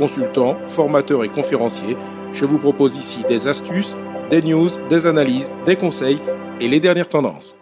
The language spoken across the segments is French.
consultant, formateur et conférencier. Je vous propose ici des astuces, des news, des analyses, des conseils et les dernières tendances.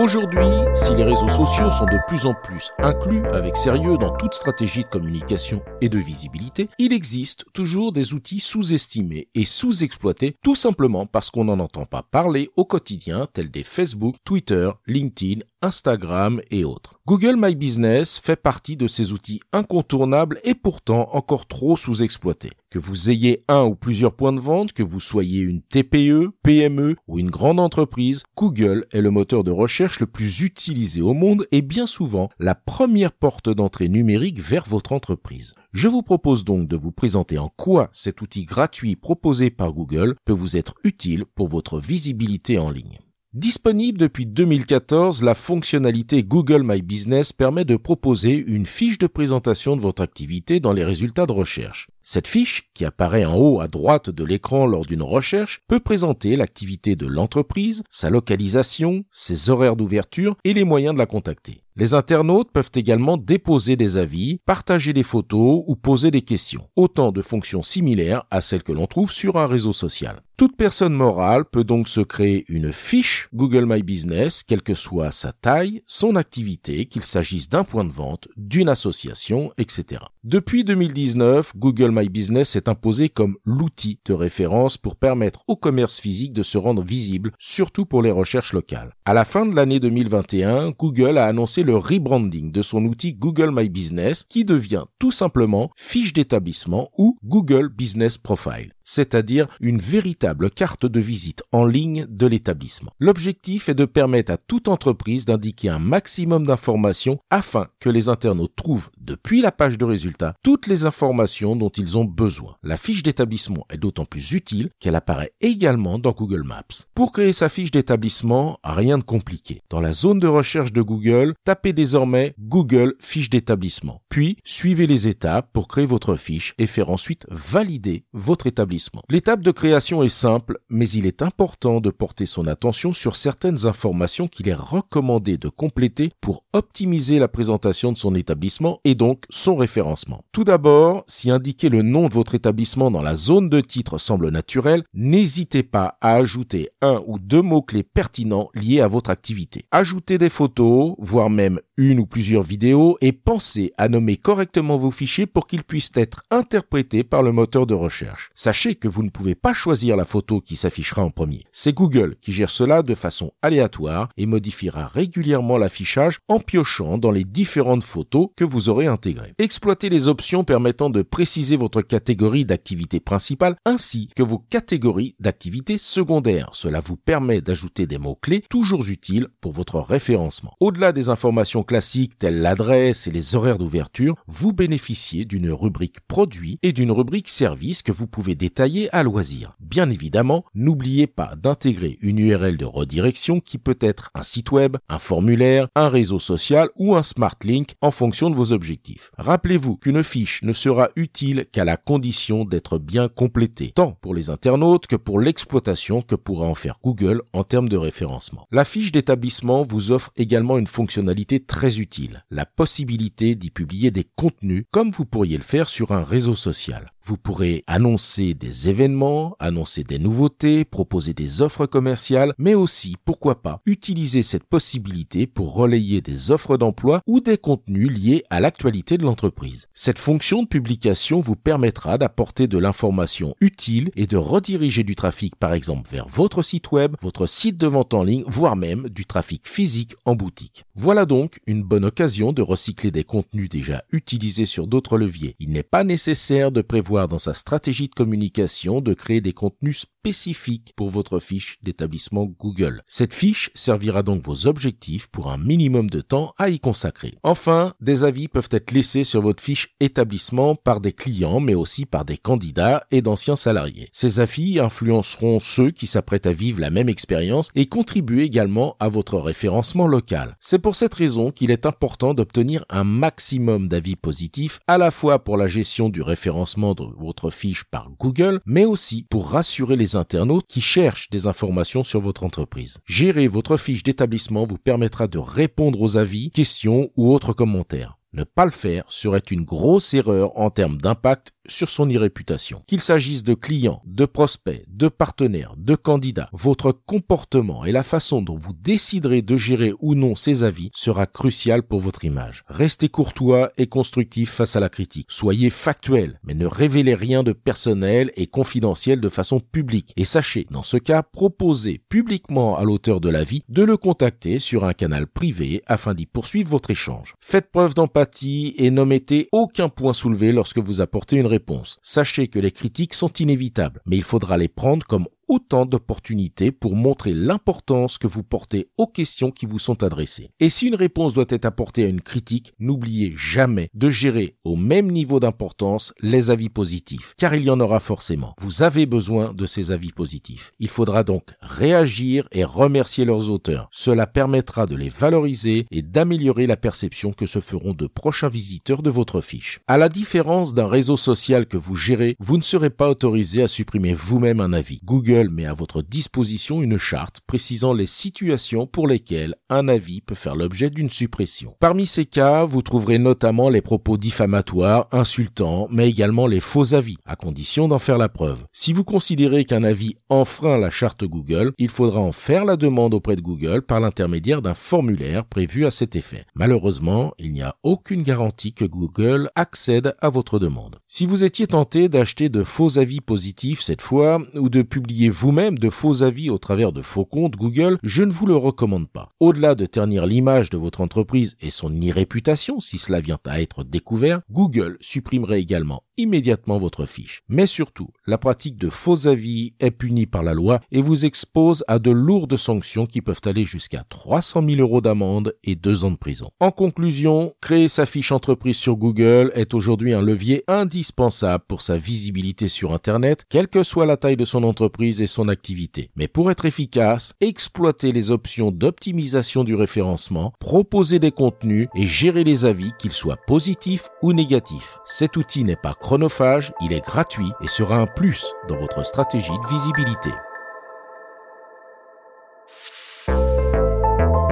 Aujourd'hui, si les réseaux sociaux sont de plus en plus inclus avec sérieux dans toute stratégie de communication et de visibilité, il existe toujours des outils sous-estimés et sous-exploités tout simplement parce qu'on n'en entend pas parler au quotidien tels des Facebook, Twitter, LinkedIn, Instagram et autres. Google My Business fait partie de ces outils incontournables et pourtant encore trop sous-exploités. Que vous ayez un ou plusieurs points de vente, que vous soyez une TPE, PME ou une grande entreprise, Google est le moteur de recherche le plus utilisé au monde et bien souvent la première porte d'entrée numérique vers votre entreprise. Je vous propose donc de vous présenter en quoi cet outil gratuit proposé par Google peut vous être utile pour votre visibilité en ligne. Disponible depuis 2014, la fonctionnalité Google My Business permet de proposer une fiche de présentation de votre activité dans les résultats de recherche. Cette fiche, qui apparaît en haut à droite de l'écran lors d'une recherche, peut présenter l'activité de l'entreprise, sa localisation, ses horaires d'ouverture et les moyens de la contacter. Les internautes peuvent également déposer des avis, partager des photos ou poser des questions. Autant de fonctions similaires à celles que l'on trouve sur un réseau social. Toute personne morale peut donc se créer une fiche Google My Business, quelle que soit sa taille, son activité, qu'il s'agisse d'un point de vente, d'une association, etc. Depuis 2019, Google My Business s'est imposé comme l'outil de référence pour permettre au commerce physique de se rendre visible, surtout pour les recherches locales. À la fin de l'année 2021, Google a annoncé le rebranding de son outil Google My Business qui devient tout simplement fiche d'établissement ou Google Business Profile c'est-à-dire une véritable carte de visite en ligne de l'établissement. L'objectif est de permettre à toute entreprise d'indiquer un maximum d'informations afin que les internautes trouvent depuis la page de résultats toutes les informations dont ils ont besoin. La fiche d'établissement est d'autant plus utile qu'elle apparaît également dans Google Maps. Pour créer sa fiche d'établissement, rien de compliqué. Dans la zone de recherche de Google, tapez désormais Google fiche d'établissement. Puis, suivez les étapes pour créer votre fiche et faire ensuite valider votre établissement L'étape de création est simple, mais il est important de porter son attention sur certaines informations qu'il est recommandé de compléter pour optimiser la présentation de son établissement et donc son référencement. Tout d'abord, si indiquer le nom de votre établissement dans la zone de titre semble naturel, n'hésitez pas à ajouter un ou deux mots-clés pertinents liés à votre activité. Ajoutez des photos, voire même him une ou plusieurs vidéos et pensez à nommer correctement vos fichiers pour qu'ils puissent être interprétés par le moteur de recherche. Sachez que vous ne pouvez pas choisir la photo qui s'affichera en premier. C'est Google qui gère cela de façon aléatoire et modifiera régulièrement l'affichage en piochant dans les différentes photos que vous aurez intégrées. Exploitez les options permettant de préciser votre catégorie d'activité principale ainsi que vos catégories d'activité secondaires. Cela vous permet d'ajouter des mots-clés toujours utiles pour votre référencement. Au-delà des informations classiques telles l'adresse et les horaires d'ouverture, vous bénéficiez d'une rubrique produit et d'une rubrique service que vous pouvez détailler à loisir. Bien évidemment, n'oubliez pas d'intégrer une URL de redirection qui peut être un site web, un formulaire, un réseau social ou un smart link en fonction de vos objectifs. Rappelez-vous qu'une fiche ne sera utile qu'à la condition d'être bien complétée, tant pour les internautes que pour l'exploitation que pourra en faire Google en termes de référencement. La fiche d'établissement vous offre également une fonctionnalité très utile, la possibilité d'y publier des contenus comme vous pourriez le faire sur un réseau social. Vous pourrez annoncer des événements, annoncer des nouveautés, proposer des offres commerciales, mais aussi, pourquoi pas, utiliser cette possibilité pour relayer des offres d'emploi ou des contenus liés à l'actualité de l'entreprise. Cette fonction de publication vous permettra d'apporter de l'information utile et de rediriger du trafic par exemple vers votre site web, votre site de vente en ligne, voire même du trafic physique en boutique. Voilà donc une bonne occasion de recycler des contenus déjà utilisés sur d'autres leviers. Il n'est pas nécessaire de prévoir dans sa stratégie de communication de créer des contenus spécifiques pour votre fiche d'établissement Google. Cette fiche servira donc vos objectifs pour un minimum de temps à y consacrer. Enfin, des avis peuvent être laissés sur votre fiche établissement par des clients mais aussi par des candidats et d'anciens salariés. Ces avis influenceront ceux qui s'apprêtent à vivre la même expérience et contribuent également à votre référencement local. C'est pour cette raison qu'il est important d'obtenir un maximum d'avis positifs à la fois pour la gestion du référencement votre fiche par Google, mais aussi pour rassurer les internautes qui cherchent des informations sur votre entreprise. Gérer votre fiche d'établissement vous permettra de répondre aux avis, questions ou autres commentaires. Ne pas le faire serait une grosse erreur en termes d'impact sur son irréputation. Qu'il s'agisse de clients, de prospects, de partenaires, de candidats, votre comportement et la façon dont vous déciderez de gérer ou non ces avis sera crucial pour votre image. Restez courtois et constructif face à la critique. Soyez factuel, mais ne révélez rien de personnel et confidentiel de façon publique. Et sachez, dans ce cas, proposez publiquement à l'auteur de l'avis de le contacter sur un canal privé afin d'y poursuivre votre échange. Faites preuve d'empathie et n'omettez aucun point soulevé lorsque vous apportez une réponse. Sachez que les critiques sont inévitables, mais il faudra les prendre comme autant d'opportunités pour montrer l'importance que vous portez aux questions qui vous sont adressées. Et si une réponse doit être apportée à une critique, n'oubliez jamais de gérer au même niveau d'importance les avis positifs, car il y en aura forcément. Vous avez besoin de ces avis positifs. Il faudra donc réagir et remercier leurs auteurs. Cela permettra de les valoriser et d'améliorer la perception que se feront de prochains visiteurs de votre fiche. À la différence d'un réseau social que vous gérez, vous ne serez pas autorisé à supprimer vous-même un avis. Google met à votre disposition une charte précisant les situations pour lesquelles un avis peut faire l'objet d'une suppression. Parmi ces cas, vous trouverez notamment les propos diffamatoires, insultants, mais également les faux avis, à condition d'en faire la preuve. Si vous considérez qu'un avis enfreint la charte Google, il faudra en faire la demande auprès de Google par l'intermédiaire d'un formulaire prévu à cet effet. Malheureusement, il n'y a aucune garantie que Google accède à votre demande. Si vous étiez tenté d'acheter de faux avis positifs cette fois, ou de publier vous-même de faux avis au travers de faux comptes Google, je ne vous le recommande pas. Au-delà de ternir l'image de votre entreprise et son irréputation si cela vient à être découvert, Google supprimerait également immédiatement votre fiche. Mais surtout, la pratique de faux avis est punie par la loi et vous expose à de lourdes sanctions qui peuvent aller jusqu'à 300 000 euros d'amende et deux ans de prison. En conclusion, créer sa fiche entreprise sur Google est aujourd'hui un levier indispensable pour sa visibilité sur Internet, quelle que soit la taille de son entreprise et son activité. Mais pour être efficace, exploiter les options d'optimisation du référencement, proposer des contenus et gérer les avis, qu'ils soient positifs ou négatifs. Cet outil n'est pas chronophage, il est gratuit et sera un plus dans votre stratégie de visibilité.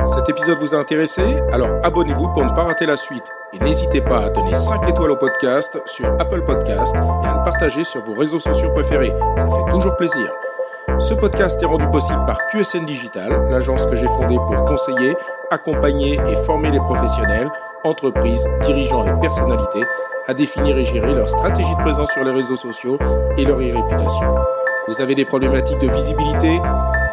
Cet épisode vous a intéressé? Alors abonnez-vous pour ne pas rater la suite. Et n'hésitez pas à donner 5 étoiles au podcast sur Apple Podcast et à le partager sur vos réseaux sociaux préférés. Ça fait toujours plaisir. Ce podcast est rendu possible par QSN Digital, l'agence que j'ai fondée pour conseiller, accompagner et former les professionnels, entreprises, dirigeants et personnalités à définir et gérer leur stratégie de présence sur les réseaux sociaux et leur e-réputation. Vous avez des problématiques de visibilité,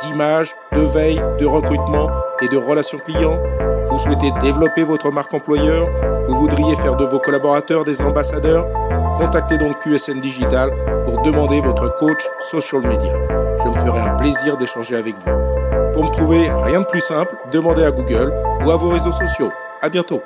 d'image, de veille, de recrutement et de relations clients Vous souhaitez développer votre marque employeur Vous voudriez faire de vos collaborateurs des ambassadeurs Contactez donc QSN Digital pour demander votre coach social media. Je me ferai un plaisir d'échanger avec vous. Pour me trouver, rien de plus simple, demandez à Google ou à vos réseaux sociaux. À bientôt.